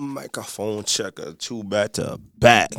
Microphone checker, two back to back.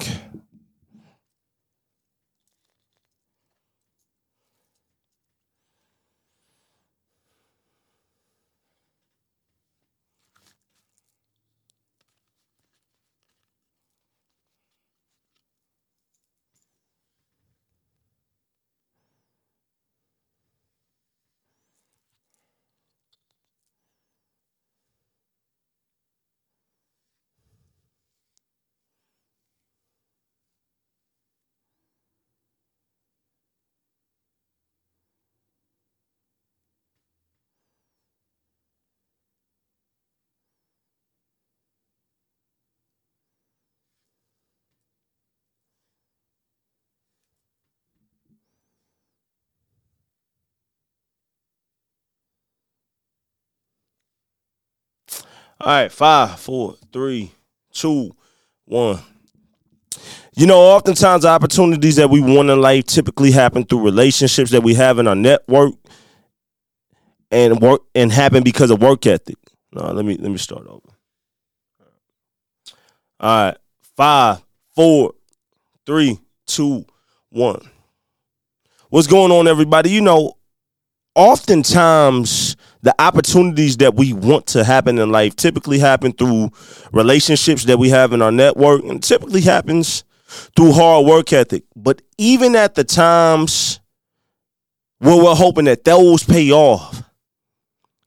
All right, five, four, three, two, one. You know, oftentimes opportunities that we want in life typically happen through relationships that we have in our network and work and happen because of work ethic. No, let me let me start over. All right. Five, four, three, two, one. What's going on, everybody? You know, oftentimes the opportunities that we want to happen in life typically happen through relationships that we have in our network and typically happens through hard work ethic. But even at the times where we're hoping that those pay off,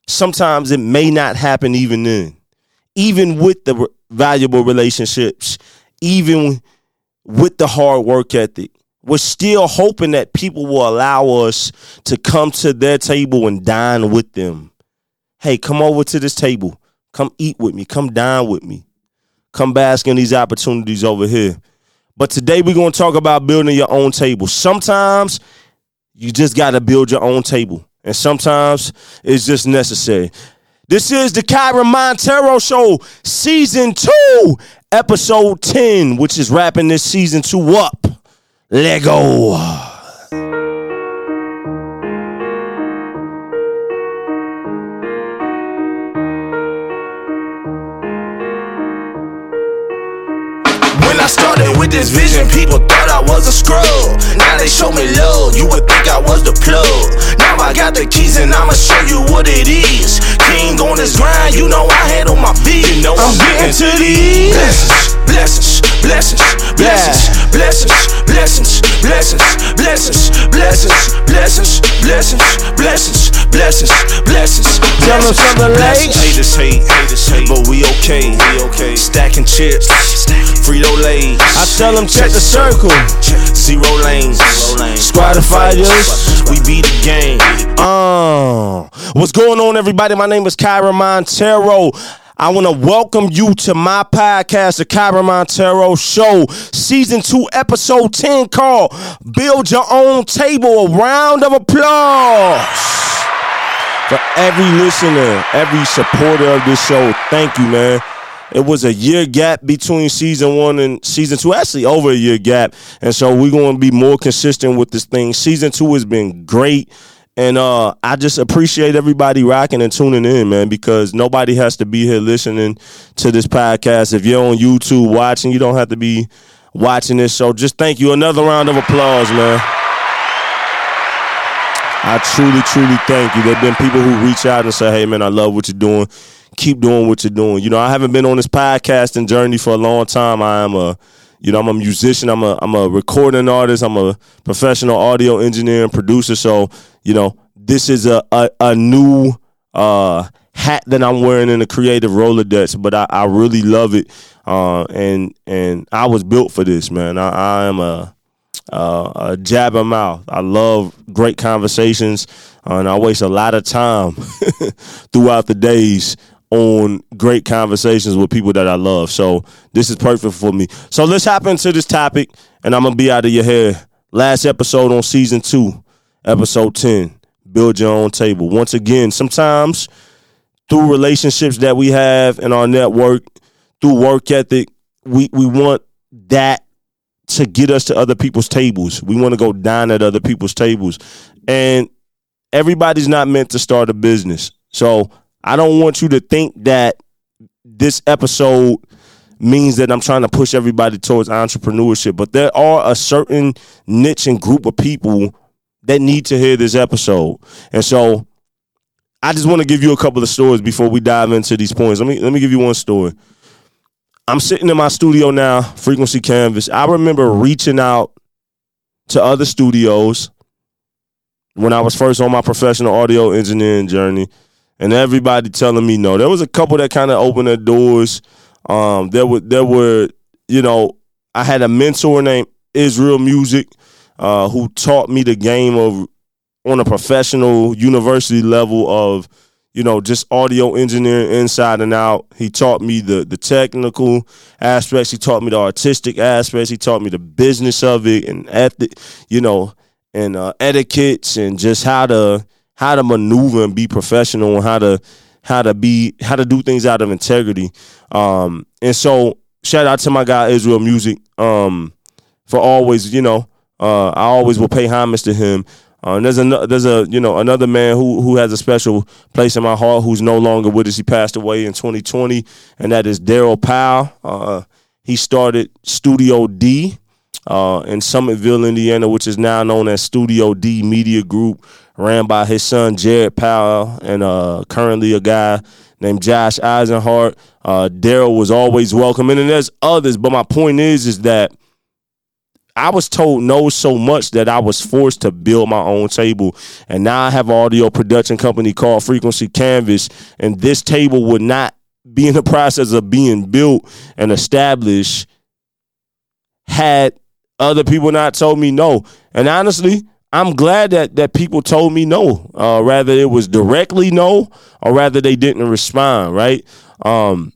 sometimes it may not happen even then. Even with the valuable relationships, even with the hard work ethic, we're still hoping that people will allow us to come to their table and dine with them. Hey, come over to this table. Come eat with me. Come dine with me. Come bask in these opportunities over here. But today we're going to talk about building your own table. Sometimes you just got to build your own table, and sometimes it's just necessary. This is the Kyren Monteiro Show, Season 2, Episode 10, which is wrapping this Season 2 up. Lego. With this vision, people thought I was a scrub. Now they show me love, you would think I was the plug. Now I got the keys and I'ma show you what it is. King on this grind, you know I handle my beat. You know I'm getting to these. Blessings, blessings, blessings, blessings, blessings, blessings, blessings, blessings, blessings, blessings, blessings, blessings, blessings, blessings. Tell 'em something late. Haters hate, haters hate, but we okay, we okay. Stacking chips, Frito Lay. I tell them check the circle. Zero lanes, Squad of fighters. We beat the game. Uh, what's going on, everybody? My name is Kyren Monteiro. I want to welcome you to my podcast, The Kyren Monteiro Show, Season 2, Episode 10, called Build Your Own Table. A round of applause for every listener, every supporter of this show. Thank you, man. It was a year gap between season one and season two, actually over a year gap. And so we're going to be more consistent with this thing. Season two has been great. And uh, I just appreciate everybody rocking and tuning in, man, because nobody has to be here listening to this podcast. If you're on YouTube watching, you don't have to be watching this. So just thank you. Another round of applause, man. I truly, truly thank you. There have been people who reach out and say, hey, man, I love what you're doing. Keep doing what you're doing. You know, I haven't been on this podcasting journey for a long time. I am a, you know, I'm a musician. I'm a, I'm a recording artist. I'm a professional audio engineer and producer. So, you know, this is a, a, a new uh, hat that I'm wearing in the creative roller Rolodex, but I, I really love it. Uh, and, and I was built for this, man. I, I am a, uh, a jabber mouth. I love great conversations, uh, and I waste a lot of time throughout the days on great conversations with people that I love. So this is perfect for me. So let's hop into this topic, and I'm gonna be out of your hair. Last episode on season two, episode ten. Build your own table. Once again, sometimes through relationships that we have in our network, through work ethic, we we want that to get us to other people's tables. We want to go dine at other people's tables. And everybody's not meant to start a business. So I don't want you to think that this episode means that I'm trying to push everybody towards entrepreneurship. But there are a certain niche and group of people that need to hear this episode. And so I just want to give you a couple of stories before we dive into these points. Let me let me give you one story. I'm sitting in my studio now, Frequency Canvas. I remember reaching out to other studios when I was first on my professional audio engineering journey, and everybody telling me no. There was a couple that kind of opened their doors. Um, there were there were you know I had a mentor named Israel Music uh, who taught me the game of on a professional university level of you know just audio engineering inside and out. He taught me the the technical aspects. He taught me the artistic aspects. He taught me the business of it and ethic, you know, and uh, etiquettes and just how to how to maneuver and be professional and how to how to be how to do things out of integrity. Um, and so shout out to my guy Israel Music um, for always, you know, uh, I always will pay homage to him. Uh, and there's a there's a you know another man who who has a special place in my heart who's no longer with us. He passed away in 2020, and that is Daryl Powell. Uh, he started Studio D uh, in Summitville, Indiana, which is now known as Studio D Media Group, ran by his son Jared Powell, and uh, currently a guy named Josh Eisenhart. Uh, Daryl was always welcome, and there's others. But my point is, is that I was told no so much that I was forced to build my own table. And now I have an audio production company called Frequency Canvas. And this table would not be in the process of being built and established had other people not told me no. And honestly, I'm glad that that people told me no. Uh, rather it was directly no, or rather they didn't respond. Right? Um,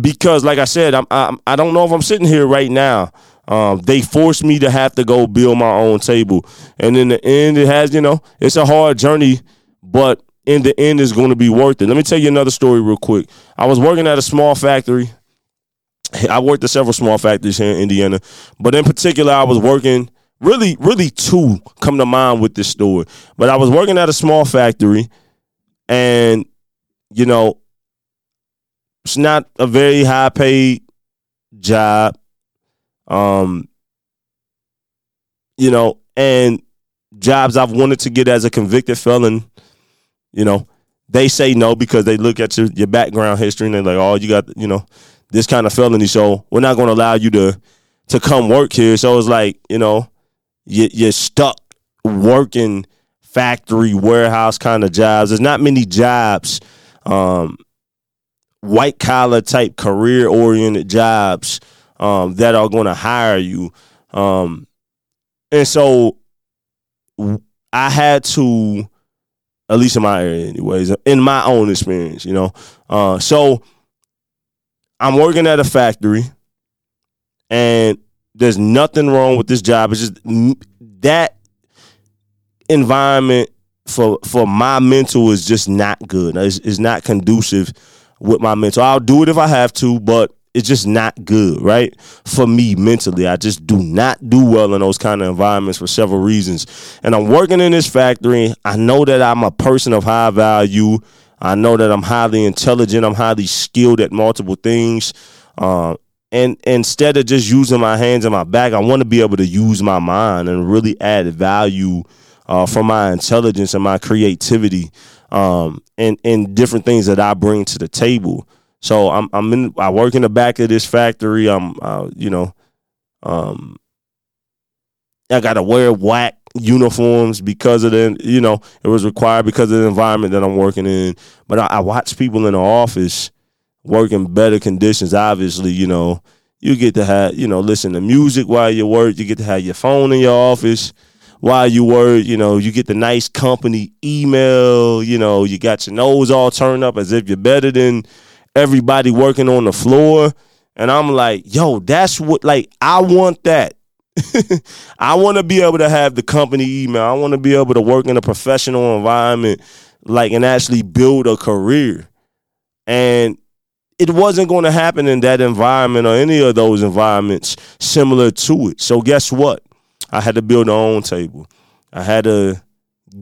because, like I said, I'm, I'm I don't know if I'm sitting here right now um, they forced me to have to go build my own table. And in the end, it has, you know, it's a hard journey, but in the end, it's going to be worth it. Let me tell you another story real quick. I was working at a small factory. I worked at several small factories here in Indiana, but in particular, I was working really, really two come to mind with this story. But I was working at a small factory, and you know, it's not a very high paid job. Um, you know, and jobs I've wanted to get as a convicted felon, you know, they say no because they look at your, your background history and they're like, oh, you got, you know, this kind of felony, so we're not going to allow you to to come work here. So it's like, you know, you, you're stuck working factory, warehouse kind of jobs. There's not many jobs, um, white collar type career oriented jobs um, that are going to hire you. Um, and so I had to, at least in my area, anyways, in my own experience, you know. Uh, so I'm working at a factory, and there's nothing wrong with this job. It's just that environment for for my mental is just not good. It's, it's not conducive with my mental. I'll do it if I have to, but it's just not good, right? For me mentally, I just do not do well in those kind of environments for several reasons. And I'm working in this factory. I know that I'm a person of high value. I know that I'm highly intelligent. I'm highly skilled at multiple things. Uh, and instead of just using my hands and my back, I want to be able to use my mind and really add value uh, from my intelligence and my creativity um, and and different things that I bring to the table. So I'm I'm in I work in the back of this factory. I'm uh, you know, um, I got to wear whack uniforms because of the you know it was required because of the environment that I'm working in. But I, I watch people in the office working better conditions. Obviously, you know, you get to have you know listen to music while you work. You get to have your phone in your office while you work. You know, you get the nice company email. You know, you got your nose all turned up as if you're better than everybody working on the floor. And I'm like, yo, that's what, like, I want that. I want to be able to have the company email. I want to be able to work in a professional environment, like, and actually build a career. And it wasn't going to happen in that environment or any of those environments similar to it. So, guess what? I had to build my own table. I had to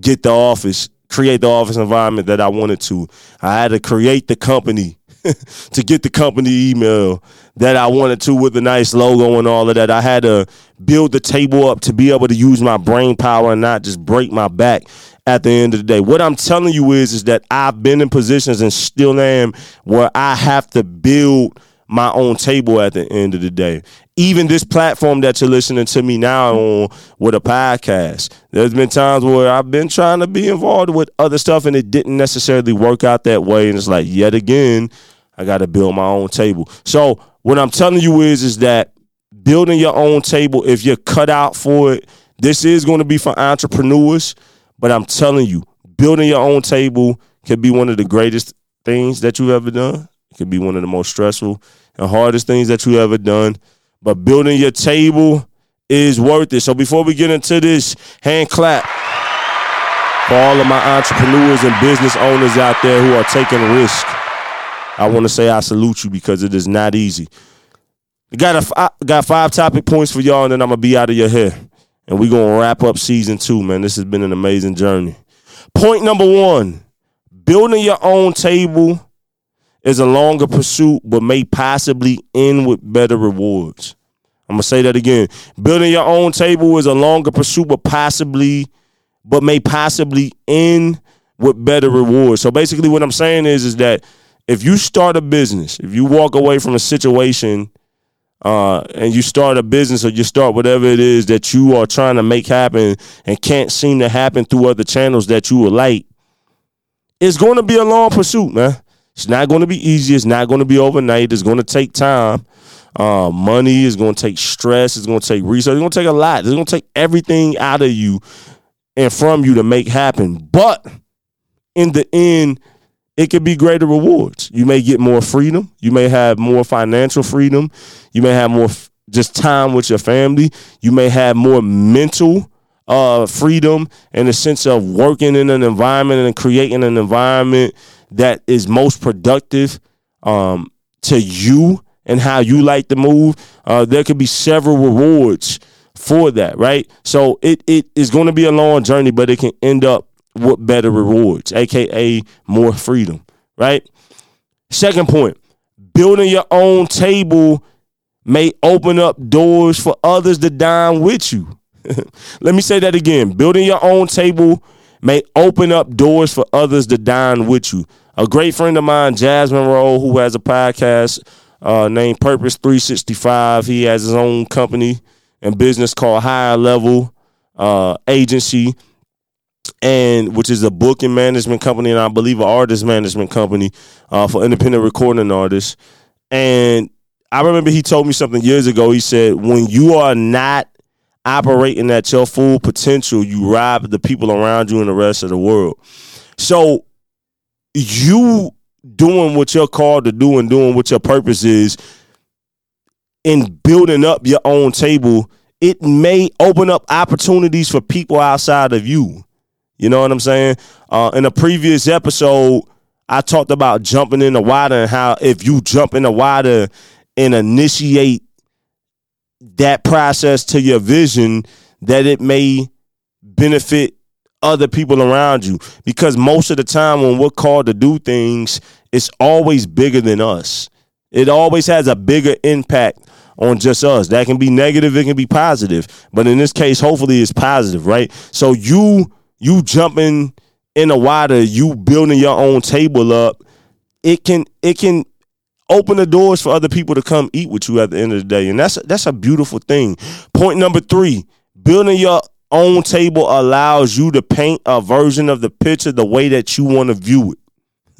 get the office, create the office environment that I wanted to. I had to create the company to get the company email that I wanted to with a nice logo and all of that. I had to build the table up to be able to use my brain power and not just break my back at the end of the day. What I'm telling you is is that I've been in positions and still am where I have to build my own table at the end of the day. Even this platform that you're listening to me now on with a podcast, there's been times where I've been trying to be involved with other stuff and it didn't necessarily work out that way. And it's like, yet again, I got to build my own table. So what I'm telling you is, is that building your own table, if you're cut out for it, this is going to be for entrepreneurs. But I'm telling you, building your own table can be one of the greatest things that you've ever done. It can be one of the most stressful and hardest things that you've ever done. But building your table is worth it. So before we get into this, hand clap for all of my entrepreneurs and business owners out there who are taking risk. I want to say I salute you because it is not easy. Got a, got five topic points for y'all, and then I'm gonna be out of your hair, and we gonna wrap up season two. Man, this has been an amazing journey. Point number one: building your own table is a longer pursuit, but may possibly end with better rewards. I'm gonna say that again. Building your own table is a longer pursuit, but possibly, but may possibly end with better rewards. So basically, what I'm saying is, is that if you start a business, if you walk away from a situation, uh, and you start a business or you start whatever it is that you are trying to make happen and can't seem to happen through other channels that you would like, it's going to be a long pursuit, man. It's not going to be easy. It's not going to be overnight. It's going to take time. Uh, money is going to take stress. It's going to take research. It's going to take a lot. It's going to take everything out of you and from you to make happen. But in the end, it could be greater rewards. You may get more freedom. You may have more financial freedom. You may have more f- just time with your family. You may have more mental uh, freedom in the sense of working in an environment and creating an environment that is most productive um, to you and how you like to move, uh, there could be several rewards for that, right? So it it is going to be a long journey, but it can end up with better rewards, aka more freedom, right? Second point, building your own table may open up doors for others to dine with you. Let me say that again. Building your own table may open up doors for others to dine with you. A great friend of mine, Jasmine Rowe, who has a podcast uh, named Purpose 365. He has his own company and business called Higher Level uh, Agency, and which is a booking management company and I believe an artist management company uh, for independent recording artists. And I remember he told me something years ago. He said, "When you are not operating at your full potential, you rob the people around you and the rest of the world." So you doing what you're called to do and doing what your purpose is in building up your own table, it may open up opportunities for people outside of you. You know what I'm saying? Uh, in a previous episode, I talked about jumping in the water and how if you jump in the water and initiate that process to your vision, that it may benefit other people around you. Because most of the time when we're called to do things it's always bigger than us. It always has a bigger impact on just us. That can be negative it can be positive. But in this case hopefully it's positive right? So you you jumping in the water you building your own table up it can it can open the doors for other people to come eat with you at the end of the day and that's that's a beautiful thing point number 3 building your own table allows you to paint a version of the picture the way that you want to view it.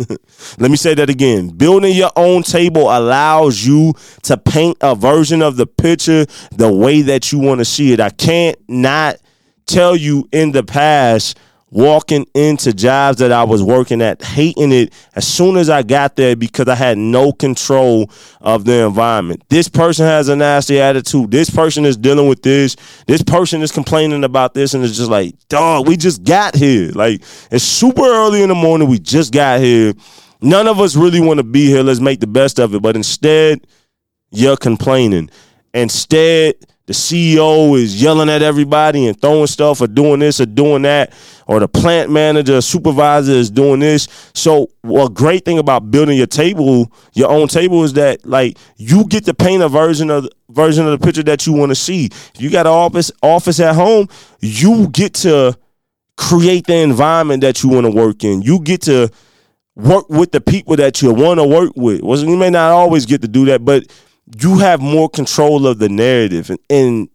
Let me say that again. Building your own table allows you to paint a version of the picture the way that you want to see it. I can't not tell you in the past walking into jobs that I was working at, hating it as soon as I got there because I had no control of the environment. This person has a nasty attitude. This person is dealing with this. This person is complaining about this. And it's just like, dog, we just got here. Like, it's super early in the morning. We just got here. None of us really want to be here. Let's make the best of it. But instead, you're complaining. Instead, the CEO is yelling at everybody and throwing stuff or doing this or doing that, or the plant manager, supervisor is doing this. So, a great thing about building your table, your own table, is that like you get to paint a version of version of the picture that you want to see. If you got an office office at home, you get to create the environment that you want to work in. You get to work with the people that you want to work with. Well, you may not always get to do that, but you have more control of the narrative. And in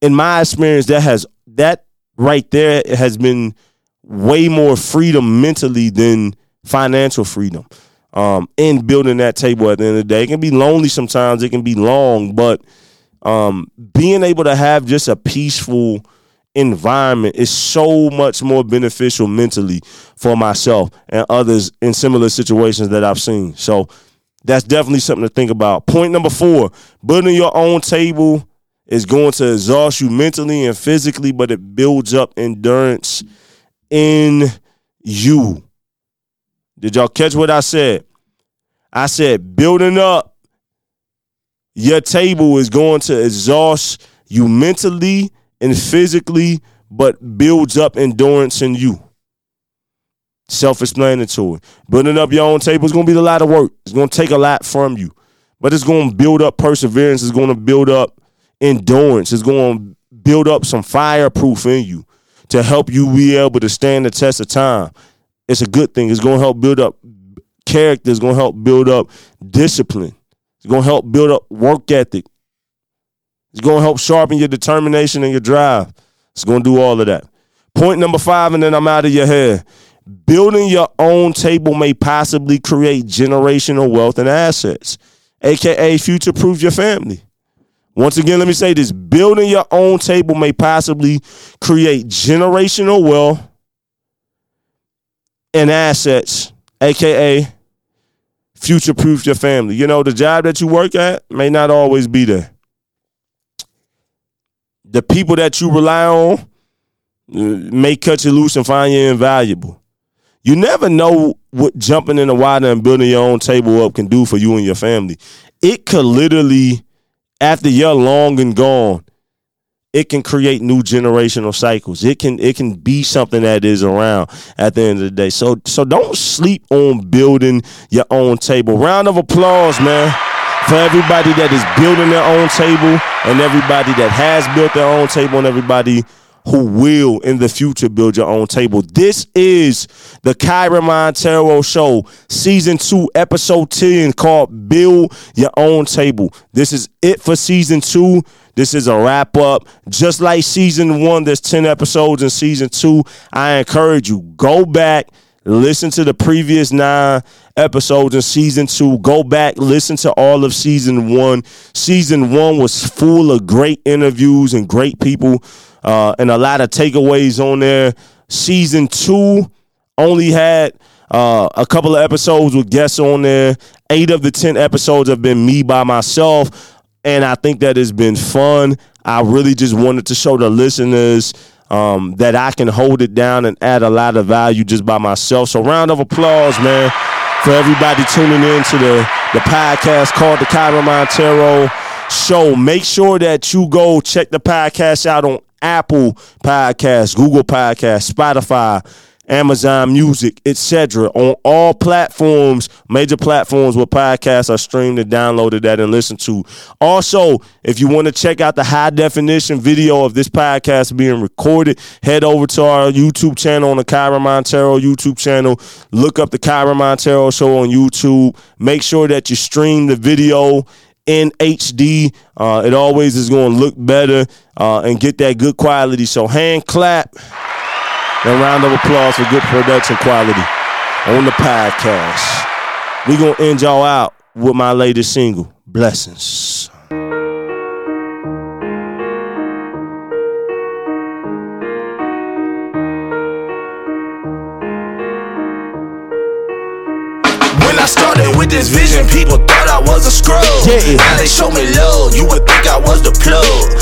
in my experience, that has that right there has been way more freedom mentally than financial freedom. Um, in building that table at the end of the day. It can be lonely sometimes, it can be long, but um, being able to have just a peaceful environment is so much more beneficial mentally for myself and others in similar situations that I've seen. So that's definitely something to think about. Point number four building your own table is going to exhaust you mentally and physically, but it builds up endurance in you. Did y'all catch what I said? I said building up your table is going to exhaust you mentally and physically, but builds up endurance in you. Self-explanatory. Building up your own table is going to be a lot of work. It's going to take a lot from you, but it's going to build up perseverance. It's going to build up endurance. It's going to build up some fireproof in you to help you be able to stand the test of time. It's a good thing. It's going to help build up character. It's going to help build up discipline. It's going to help build up work ethic. It's going to help sharpen your determination and your drive. It's going to do all of that. Point number five, and then I'm out of your hair. Building your own table may possibly create generational wealth and assets, aka future proof your family. Once again, let me say this building your own table may possibly create generational wealth and assets, aka future proof your family. You know, the job that you work at may not always be there. The people that you rely on uh, may cut you loose and find you invaluable. You never know what jumping in the water and building your own table up can do for you and your family. It could literally, after you're long and gone, it can create new generational cycles. It can it can be something that is around at the end of the day. So so don't sleep on building your own table. Round of applause, man, for everybody that is building their own table and everybody that has built their own table and everybody who will in the future build your own table. This is the Kyren Monteiro Show, season two, episode 10, called Build Your Own Table. This is it for season two. This is a wrap up. Just like season one, there's 10 episodes in season two. I encourage you, go back, listen to the previous nine episodes in season two. Go back, listen to all of season one. Season one was full of great interviews and great people uh, and a lot of takeaways on there. Season two only had uh, a couple of episodes with guests on there. Eight of the 10 episodes have been me by myself. And I think that has been fun. I really just wanted to show the listeners um, that I can hold it down and add a lot of value just by myself. So, round of applause, man, for everybody tuning in to the, the podcast called The Kyren Monteiro Show. Make sure that you go check the podcast out on Apple Podcasts, Google Podcasts, Spotify, Amazon Music, etc. On all platforms, major platforms where podcasts are streamed and downloaded that and listened to. Also, if you want to check out the high definition video of this podcast being recorded, head over to our YouTube channel on the Kyren Monteiro YouTube channel. Look up the Kyren Monteiro Show on YouTube. Make sure that you stream the video in HD. Uh, it always is going to look better uh, and get that good quality. So hand clap and round of applause for good production quality on the podcast. we going to end y'all out with my latest single, Blessings. I started with this vision, people thought was a scrub. Yeah. Now they show me love, you would think I was the plug.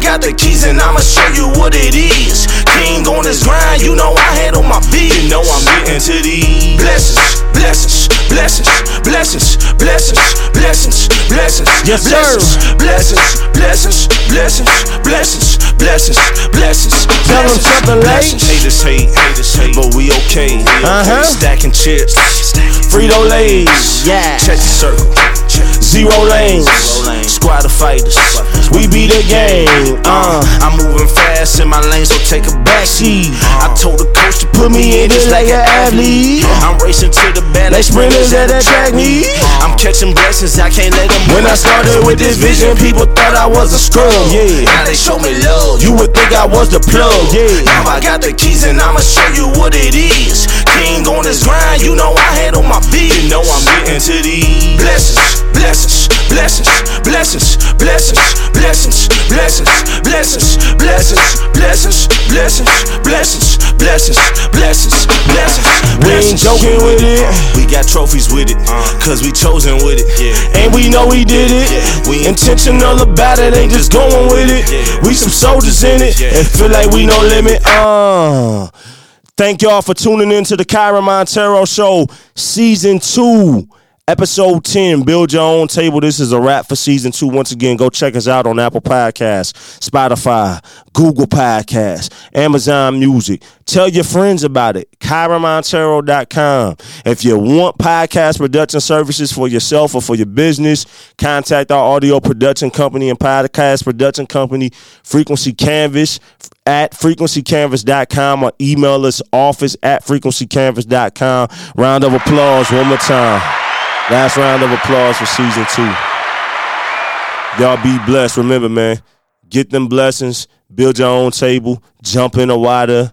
I got the keys and I'ma show you what it is. King on this grind, you know I had on my feet. You know I'm getting to these blessings, blessings, blessings, blessings, blessings, blessings, blessings. blessings. Yes, sir. Blessings, blessings, blessings, blessings, blessings, blessings. Tell 'em something late. Blessings. Haters hate, haters hate, but we okay. Uh-huh. Stacking chips, Frito Lays, yeah. check the circle. Zero lanes. Squad of fighters. We be the game. Uh, I'm moving fast in my lane, so take a backseat. I told the coach to put me in just like an athlete. I'm racing to the bad like sprinters at the track meet. I'm catching blessings, I can't let them. When I started with this vision, people thought I was a scrub. Yeah. Now they show me love. You would think I was the plug. Yeah. Now I got the keys and I'ma show you what it is. King on this grind, you know I handle my beat. You know I'm getting to these blessings, blessings, blessings, blessings, blessings, blessings, blessings, blessings, blessings, blessings, blessings, blessings, blessings, blessings, blessings. we ain't joking with it. We got trophies with it, cause we chosen with it. And we know we did it. We intentional about it, ain't just going with it. We some soldiers in it and feel like we no limit. Uh. Thank y'all for tuning in to the Kyren Monteiro Show, Season 2, Episode 10. Build your own table. This is a wrap for Season 2. Once again, go check us out on Apple Podcasts, Spotify, Google Podcasts, Amazon Music. Tell your friends about it. KyrenMonteiro.com. If you want podcast production services for yourself or for your business, contact our audio production company and podcast production company, Frequency Canvas at frequencycanvas.com or email us office at frequencycanvas.com. Round of applause one more time. Last round of applause for season two. Y'all be blessed. Remember, man, get them blessings, build your own table, jump in the water,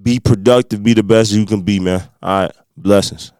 be productive, be the best you can be, man. All right, blessings.